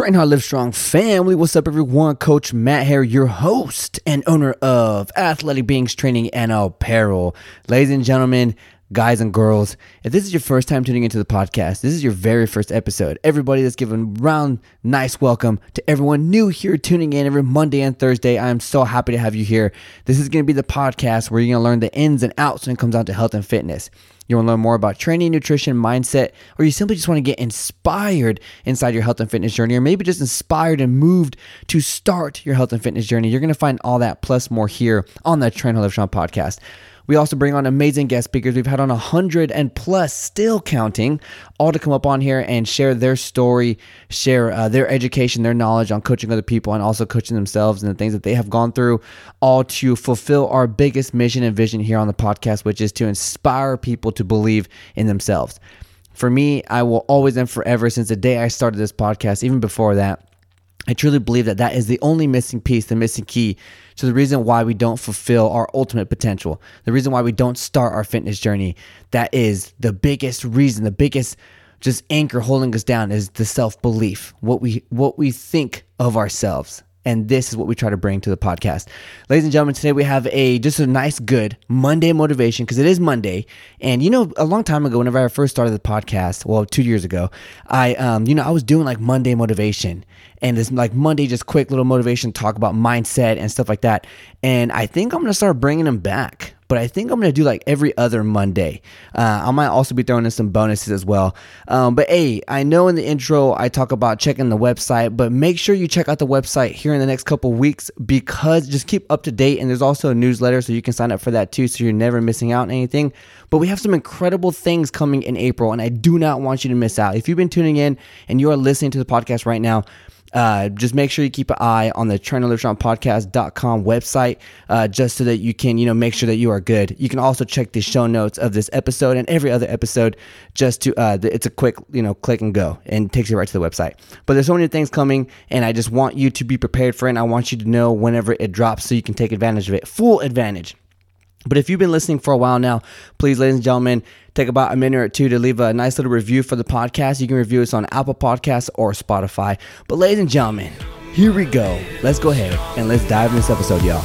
Train Hard Live Strong family. What's up, everyone? Coach Matt here, your host and owner of Athletic Beings Training and Apparel. Ladies and gentlemen, guys and girls, if this is your first time tuning into the podcast, this is your very first episode. Everybody that's given a round nice welcome to everyone new here tuning in every Monday and Thursday. I am so happy to have you here. This is going to be the podcast where you're going to learn the ins and outs when it comes down to health and fitness. You want to learn more about training, nutrition, mindset, or you simply just want to get inspired inside your health and fitness journey, or maybe just inspired and moved to start your health and fitness journey. You're going to find all that plus more here on the Train Live Strong podcast. We also bring on amazing guest speakers. We've had on a hundred and plus, still counting, all to come up on here and share their story, share uh, their education, their knowledge on coaching other people, and also coaching themselves and the things that they have gone through, all to fulfill our biggest mission and vision here on the podcast, which is to inspire people to believe in themselves. For me, I will always and forever, since the day I started this podcast, even before that, I truly believe that that is the only missing piece, the missing key to the reason why we don't fulfill our ultimate potential, the reason why we don't start our fitness journey. That is the biggest reason, the biggest just anchor holding us down is the self-belief, what we what we think of ourselves. And this is what we try to bring to the podcast. Ladies and gentlemen, today we have a just a nice, good Monday motivation because it is Monday. And you know, a long time ago, whenever I first started the podcast, well, two years ago, I um, you know, I was doing like Monday motivation and this like Monday, just quick little motivation talk about mindset and stuff like that. And I think I'm gonna start bringing them back but I think I'm gonna do like every other Monday. Uh, I might also be throwing in some bonuses as well. Um, but hey, I know in the intro I talk about checking the website, but make sure you check out the website here in the next couple weeks because just keep up to date. And there's also a newsletter, so you can sign up for that too, so you're never missing out on anything. But we have some incredible things coming in April, and I do not want you to miss out. If you've been tuning in and you are listening to the podcast right now, uh, just make sure you keep an eye on the podcast.com website uh, just so that you can you know make sure that you are good. You can also check the show notes of this episode and every other episode just to uh, it's a quick you know click and go and takes you right to the website. But there's so many things coming and i just want you to be prepared for it and i want you to know whenever it drops so you can take advantage of it. Full advantage but if you've been listening for a while now, please, ladies and gentlemen, take about a minute or two to leave a nice little review for the podcast. You can review us on Apple Podcasts or Spotify. But, ladies and gentlemen, here we go. Let's go ahead and let's dive in this episode, y'all.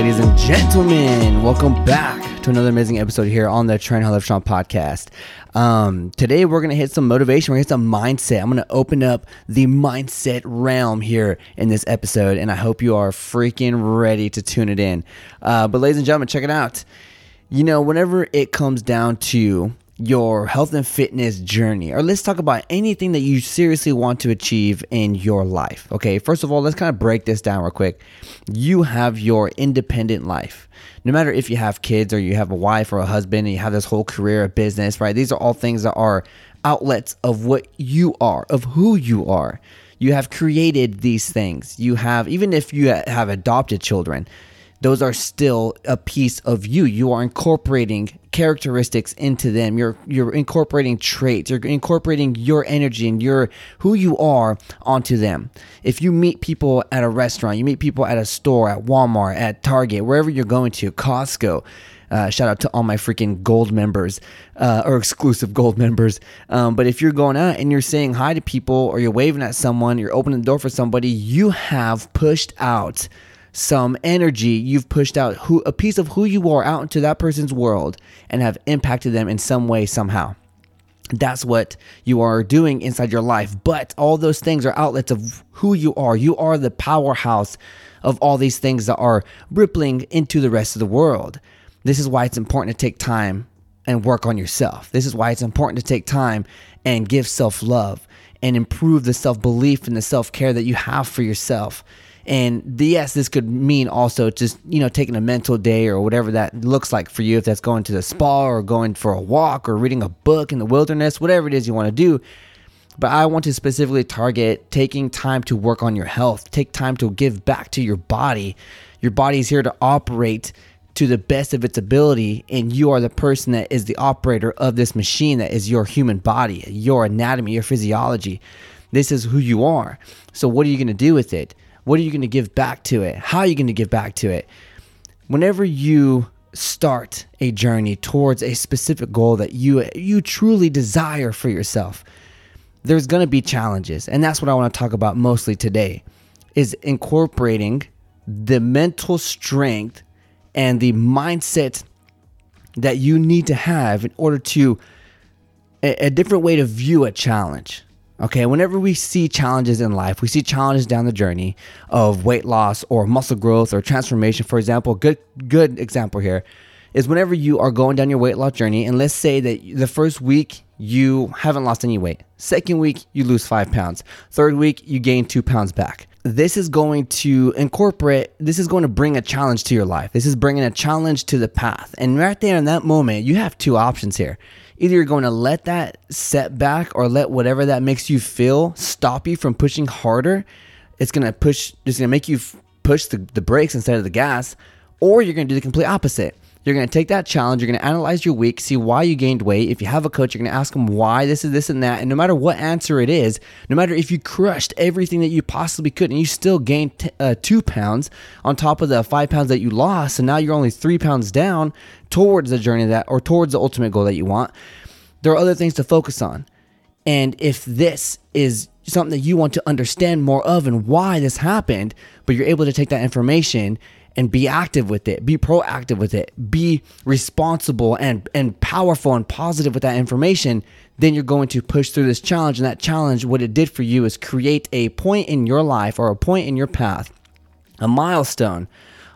Ladies and gentlemen, welcome back to another amazing episode here on the Train Live Strong podcast. Um, today we're gonna hit some motivation. We're gonna hit some mindset. I'm gonna open up the mindset realm here in this episode, and I hope you are freaking ready to tune it in. Uh, but ladies and gentlemen, check it out. You know, whenever it comes down to your health and fitness journey, or let's talk about anything that you seriously want to achieve in your life. Okay, first of all, let's kind of break this down real quick. You have your independent life. No matter if you have kids or you have a wife or a husband and you have this whole career, a business, right? These are all things that are outlets of what you are, of who you are. You have created these things. You have, even if you have adopted children, those are still a piece of you. You are incorporating characteristics into them. You're you're incorporating traits. You're incorporating your energy and your who you are onto them. If you meet people at a restaurant, you meet people at a store, at Walmart, at Target, wherever you're going to, Costco. Uh, shout out to all my freaking gold members uh, or exclusive gold members. Um, but if you're going out and you're saying hi to people or you're waving at someone, you're opening the door for somebody, you have pushed out some energy you've pushed out who a piece of who you are out into that person's world and have impacted them in some way somehow. That's what you are doing inside your life. But all those things are outlets of who you are. You are the powerhouse of all these things that are rippling into the rest of the world. This is why it's important to take time and work on yourself. This is why it's important to take time and give self love and improve the self belief and the self care that you have for yourself. And yes, this could mean also just, you know, taking a mental day or whatever that looks like for you. If that's going to the spa or going for a walk or reading a book in the wilderness, whatever it is you want to do. But I want to specifically target taking time to work on your health, take time to give back to your body. Your body is here to operate to the best of its ability, and you are the person that is the operator of this machine that is your human body, your anatomy, your physiology. This is who you are. So, what are you going to do with it? What are you going to give back to it? How are you going to give back to it? Whenever you start a journey towards a specific goal that you you truly desire for yourself, there's going to be challenges, and that's what I want to talk about mostly today is incorporating the mental strength and the mindset that you need to have in order to a, a different way to view a challenge. Okay, whenever we see challenges in life, we see challenges down the journey of weight loss or muscle growth or transformation. For example, good good example here is whenever you are going down your weight loss journey, and let's say that the first week you haven't lost any weight, second week you lose five pounds, third week you gain two pounds back. This is going to incorporate, this is going to bring a challenge to your life. This is bringing a challenge to the path. And right there in that moment, you have two options here either you're going to let that setback or let whatever that makes you feel stop you from pushing harder. It's going to push, it's going to make you push the, the brakes instead of the gas, or you're going to do the complete opposite. You're going to take that challenge, you're going to analyze your week, see why you gained weight. If you have a coach, you're going to ask them why this is this and that. And no matter what answer it is, no matter if you crushed everything that you possibly could and you still gained t- uh, two pounds on top of the five pounds that you lost, and now you're only three pounds down towards the journey that or towards the ultimate goal that you want, there are other things to focus on. And if this is something that you want to understand more of and why this happened, but you're able to take that information and be active with it, be proactive with it, be responsible and and powerful and positive with that information, then you're going to push through this challenge. And that challenge, what it did for you is create a point in your life or a point in your path, a milestone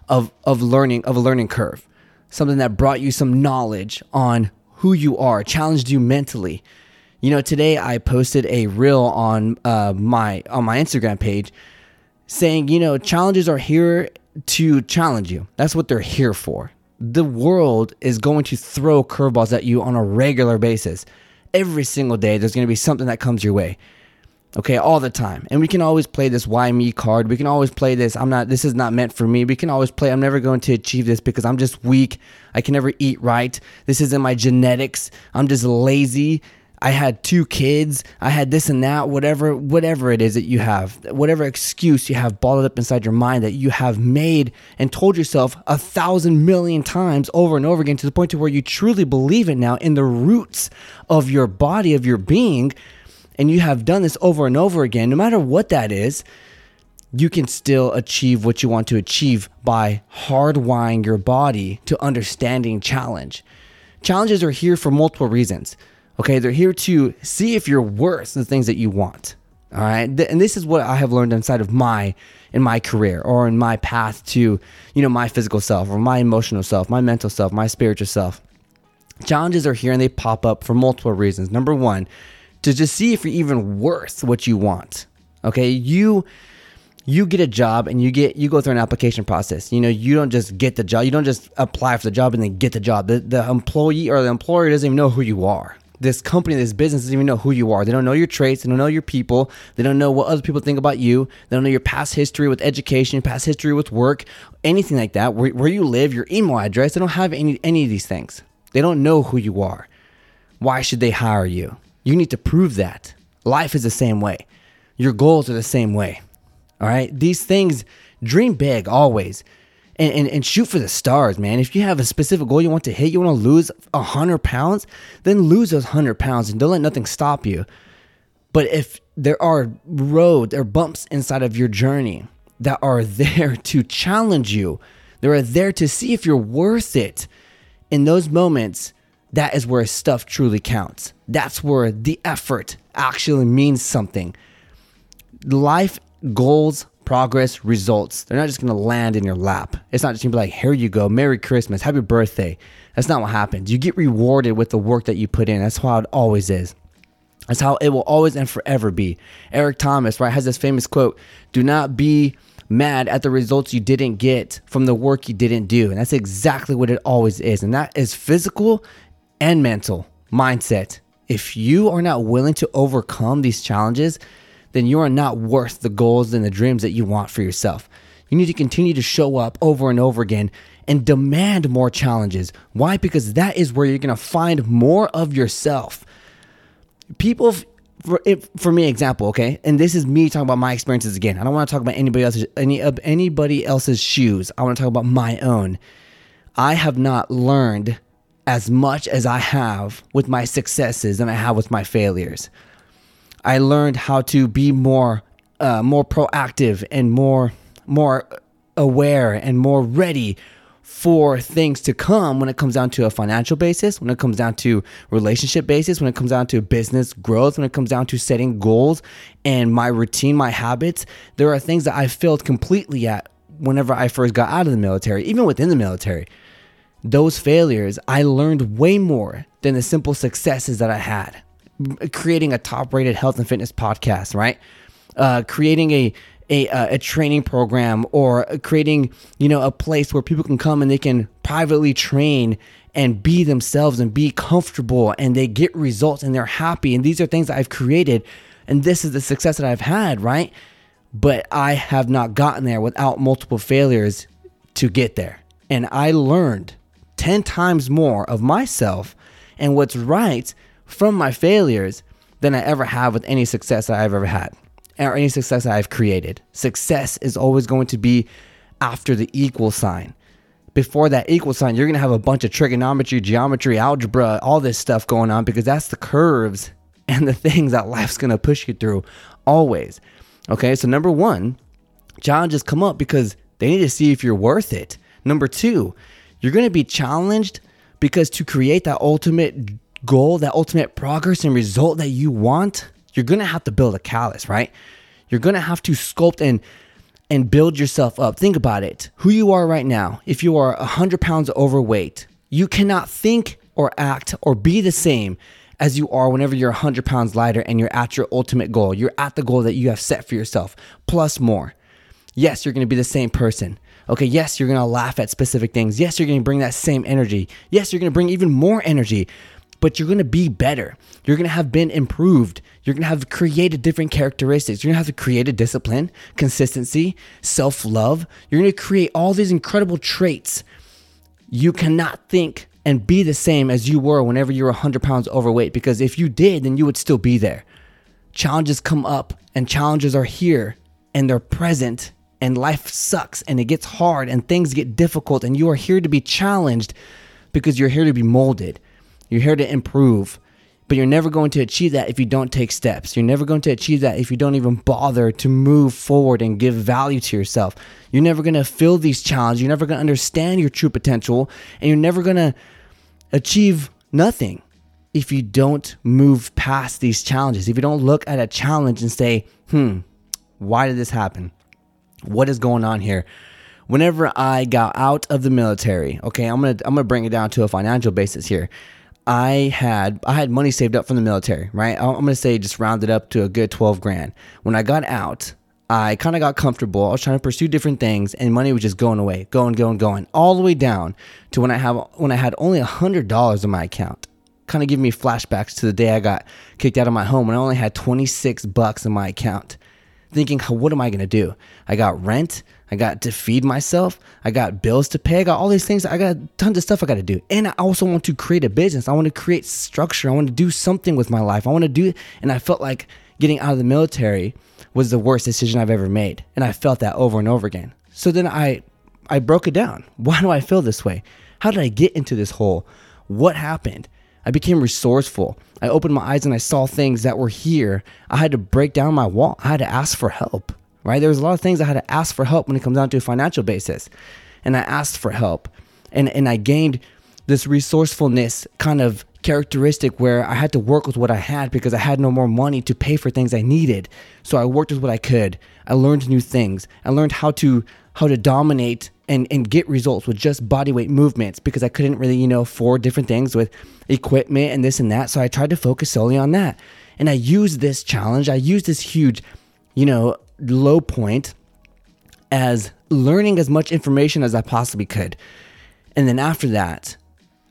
of of learning of a learning curve, something that brought you some knowledge on who you are, challenged you mentally. You know, today I posted a reel on uh, my on my Instagram page saying, you know, challenges are here to challenge you. That's what they're here for. The world is going to throw curveballs at you on a regular basis. Every single day, there's going to be something that comes your way. Okay, all the time. And we can always play this why me card. We can always play this I'm not this is not meant for me. We can always play I'm never going to achieve this because I'm just weak. I can never eat right. This isn't my genetics. I'm just lazy. I had two kids, I had this and that, whatever whatever it is that you have, whatever excuse you have bottled up inside your mind that you have made and told yourself a thousand million times over and over again to the point to where you truly believe it now in the roots of your body, of your being, and you have done this over and over again, no matter what that is, you can still achieve what you want to achieve by hardwiring your body to understanding challenge. Challenges are here for multiple reasons. Okay, they're here to see if you're worth the things that you want. All right, and this is what I have learned inside of my in my career or in my path to you know my physical self or my emotional self, my mental self, my spiritual self. Challenges are here and they pop up for multiple reasons. Number one, to just see if you're even worth what you want. Okay, you you get a job and you get you go through an application process. You know, you don't just get the job, you don't just apply for the job and then get the job. The the employee or the employer doesn't even know who you are this company, this business doesn't even know who you are. They don't know your traits. They don't know your people. They don't know what other people think about you. They don't know your past history with education, past history with work, anything like that. Where, where you live, your email address. They don't have any any of these things. They don't know who you are. Why should they hire you? You need to prove that. Life is the same way. Your goals are the same way. All right. These things, dream big always and, and, and shoot for the stars, man. If you have a specific goal you want to hit, you want to lose 100 pounds, then lose those 100 pounds and don't let nothing stop you. But if there are roads or bumps inside of your journey that are there to challenge you, they are there to see if you're worth it. In those moments, that is where stuff truly counts. That's where the effort actually means something. Life goals progress, results. They're not just to land in your lap. It's not just to be like, here you go, Merry Christmas, Happy Birthday. That's not what happens. You get rewarded with the work that you put in. That's how it always is. That's how it will always and forever be. Eric Thomas, right, has this famous quote Do not be mad at the results you didn't get from the work you didn't do. And that's exactly what it always is. And that is physical and mental mindset. If you are not willing to overcome these challenges, then you are not worth the goals and the dreams that you want for yourself. You need to continue to show up over and over again and demand more challenges. Why? Because that is where you're going to find more of yourself. People for for me example okay and this is me talking about my experiences again i don't want to talk about anybody else's any of anybody else's shoes i want to talk about my own i have not learned as much as i have with my successes than i have with my failures i learned how to be more uh, more proactive and more more aware and more ready for things to come when it comes down to a financial basis, when it comes down to relationship basis, when it comes down to business growth, when it comes down to setting goals and my routine, my habits. There are things that I failed completely at whenever I first got out of the military, even within the military. Those failures, I learned way more than the simple successes that I had. Creating a top rated health and fitness podcast, right? Uh, creating a a, a training program or creating you know a place where people can come and they can privately train and be themselves and be comfortable and they get results and they're happy. And these are things that I've created and this is the success that I've had right? But I have not gotten there without multiple failures to get there. And I learned 10 times more of myself and what's right from my failures than I ever have with any success that I've ever had or any success that I've created. Success is always going to be after the equal sign. Before that equal sign, you're going to have a bunch of trigonometry, geometry, algebra, all this stuff going on because that's the curves and the things that life's going to push you through always. Okay, so number one, challenges come up because they need to see if you're worth it. Number two, you're going to be challenged because to create that ultimate goal, that ultimate progress and result that you want, you're gonna have to build a callus, right? You're gonna have to sculpt and and build yourself up. Think about it. Who you are right now. If you are 100 pounds overweight, you cannot think or act or be the same as you are whenever you're 100 pounds lighter and you're at your ultimate goal. You're at the goal that you have set for yourself, plus more. Yes, you're gonna be the same person. Okay, yes, you're gonna laugh at specific things. Yes, you're gonna bring that same energy. Yes, you're gonna bring even more energy but you're gonna be better. You're gonna have been improved. You're gonna have created different characteristics. You're gonna have to create a discipline, consistency, self love. You're gonna create all these incredible traits. You cannot think and be the same as you were whenever you were 100 pounds overweight because if you did, then you would still be there. Challenges come up and challenges are here and they're present and life sucks and it gets hard and things get difficult and you are here to be challenged because you're here to be molded. You're here to improve, but you're never going to achieve that if you don't take steps. You're never going to achieve that if you don't even bother to move forward and give value to yourself. You're never going to feel these challenges. You're never going to understand your true potential, and you're never going to achieve nothing if you don't move past these challenges. If you don't look at a challenge and say, hmm, why did this happen? What is going on here? Whenever I got out of the military, okay, I'm gonna I'm gonna bring it down to a financial basis here. I had I had money saved up from the military, right? I'm gonna say just rounded up to a good twelve grand. When I got out, I kind of got comfortable. I was trying to pursue different things, and money was just going away, going, going, going, all the way down to when I have when I had only hundred dollars in my account. Kind of giving me flashbacks to the day I got kicked out of my home when I only had twenty six bucks in my account. Thinking, what am I gonna do? I got rent. I got to feed myself. I got bills to pay. I got all these things. I got tons of stuff I got to do. And I also want to create a business. I want to create structure. I want to do something with my life. I want to do it. And I felt like getting out of the military was the worst decision I've ever made. And I felt that over and over again. So then I I broke it down. Why do I feel this way? How did I get into this hole? What happened? I became resourceful. I opened my eyes and I saw things that were here. I had to break down my wall. I had to ask for help right? There was a lot of things I had to ask for help when it comes down to a financial basis. And I asked for help. And, and I gained this resourcefulness kind of characteristic where I had to work with what I had because I had no more money to pay for things I needed. So I worked with what I could. I learned new things. I learned how to how to dominate and, and get results with just body weight movements because I couldn't really, you know, four different things with equipment and this and that. So I tried to focus solely on that. And I used this challenge, I used this huge, you know, low point as learning as much information as I possibly could. And then after that,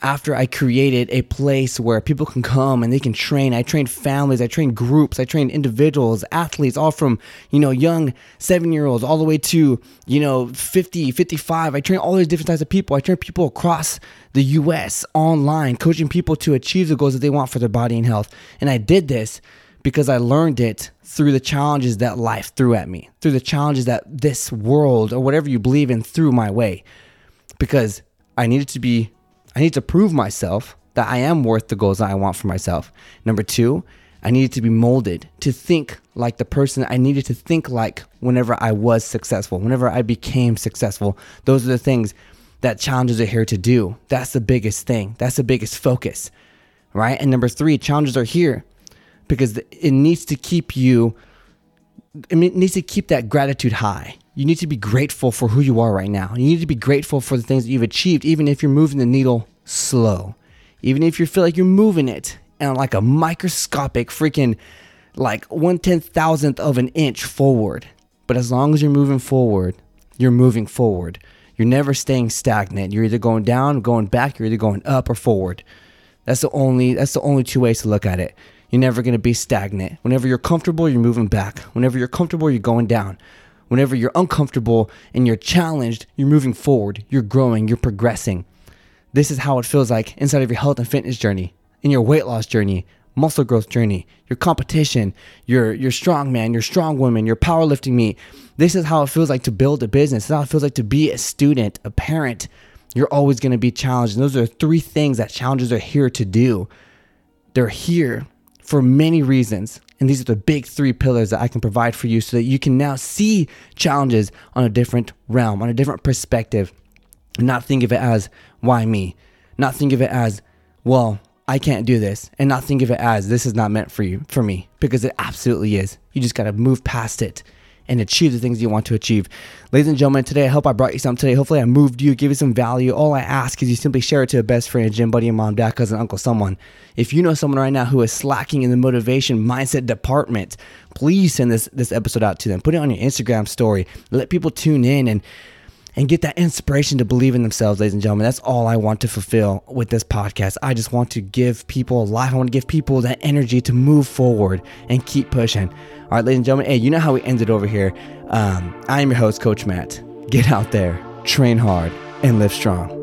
after I created a place where people can come and they can train. I trained families, I trained groups, I trained individuals, athletes, all from, you know, young seven year olds all the way to, you know, 50, 55. I train all these different types of people. I train people across the US online, coaching people to achieve the goals that they want for their body and health. And I did this because I learned it through the challenges that life threw at me, through the challenges that this world or whatever you believe in threw my way. Because I needed to be I need to prove myself that I am worth the goals that I want for myself. Number two, I needed to be molded to think like the person I needed to think like whenever I was successful, whenever I became successful. Those are the things that challenges are here to do. That's the biggest thing. That's the biggest focus, right? And number three, challenges are here because it needs to keep you, it needs to keep that gratitude high you need to be grateful for who you are right now. You need to be grateful for the things that you've achieved, even if you're moving the needle slow. Even if you feel like you're moving it and like a microscopic freaking like one ten thousandth of an inch forward. But as long as you're moving forward, you're moving forward. You're never staying stagnant. You're either going down, going back, you're either going up or forward. That's the only that's the only two ways to look at it. You're never going to be stagnant. Whenever you're comfortable, you're moving back. Whenever you're comfortable, you're going down. Whenever you're uncomfortable and you're challenged, you're moving forward, you're growing, you're progressing. This is how it feels like inside of your health and fitness journey, in your weight loss journey, muscle growth journey, your competition, your your strong man, your strong woman, your powerlifting meet. This is how it feels like to build a business. This is how it feels like to be a student, a parent. You're always going to be challenged. And those are three things that challenges are here to do. They're here for many reasons. And these are the big three pillars that I can provide for you so that you can now see challenges on a different realm, on a different perspective, and not think of it as, why me? Not think of it as, well, I can't do this, and not think of it as, this is not meant for you, for me, because it absolutely is. You just got to move past it and achieve the things you want to achieve. Ladies and gentlemen, today I hope I brought you something today. Hopefully I moved you, give you some value. All I ask is you simply share it to a best friend, gym buddy, a mom, dad, cousin, uncle, someone. If you know someone right now who is slacking in the motivation mindset department, please send this this episode out to them. Put it on your Instagram story. Let people tune in and and get that inspiration to believe in themselves, ladies and gentlemen. That's all I want to fulfill with this podcast. I just want to give people life. I want to give people that energy to move forward and keep pushing. All right, ladies and gentlemen, hey, you know how we ended over here. Um, I am your host, Coach Matt. Get out there, train hard, and live strong.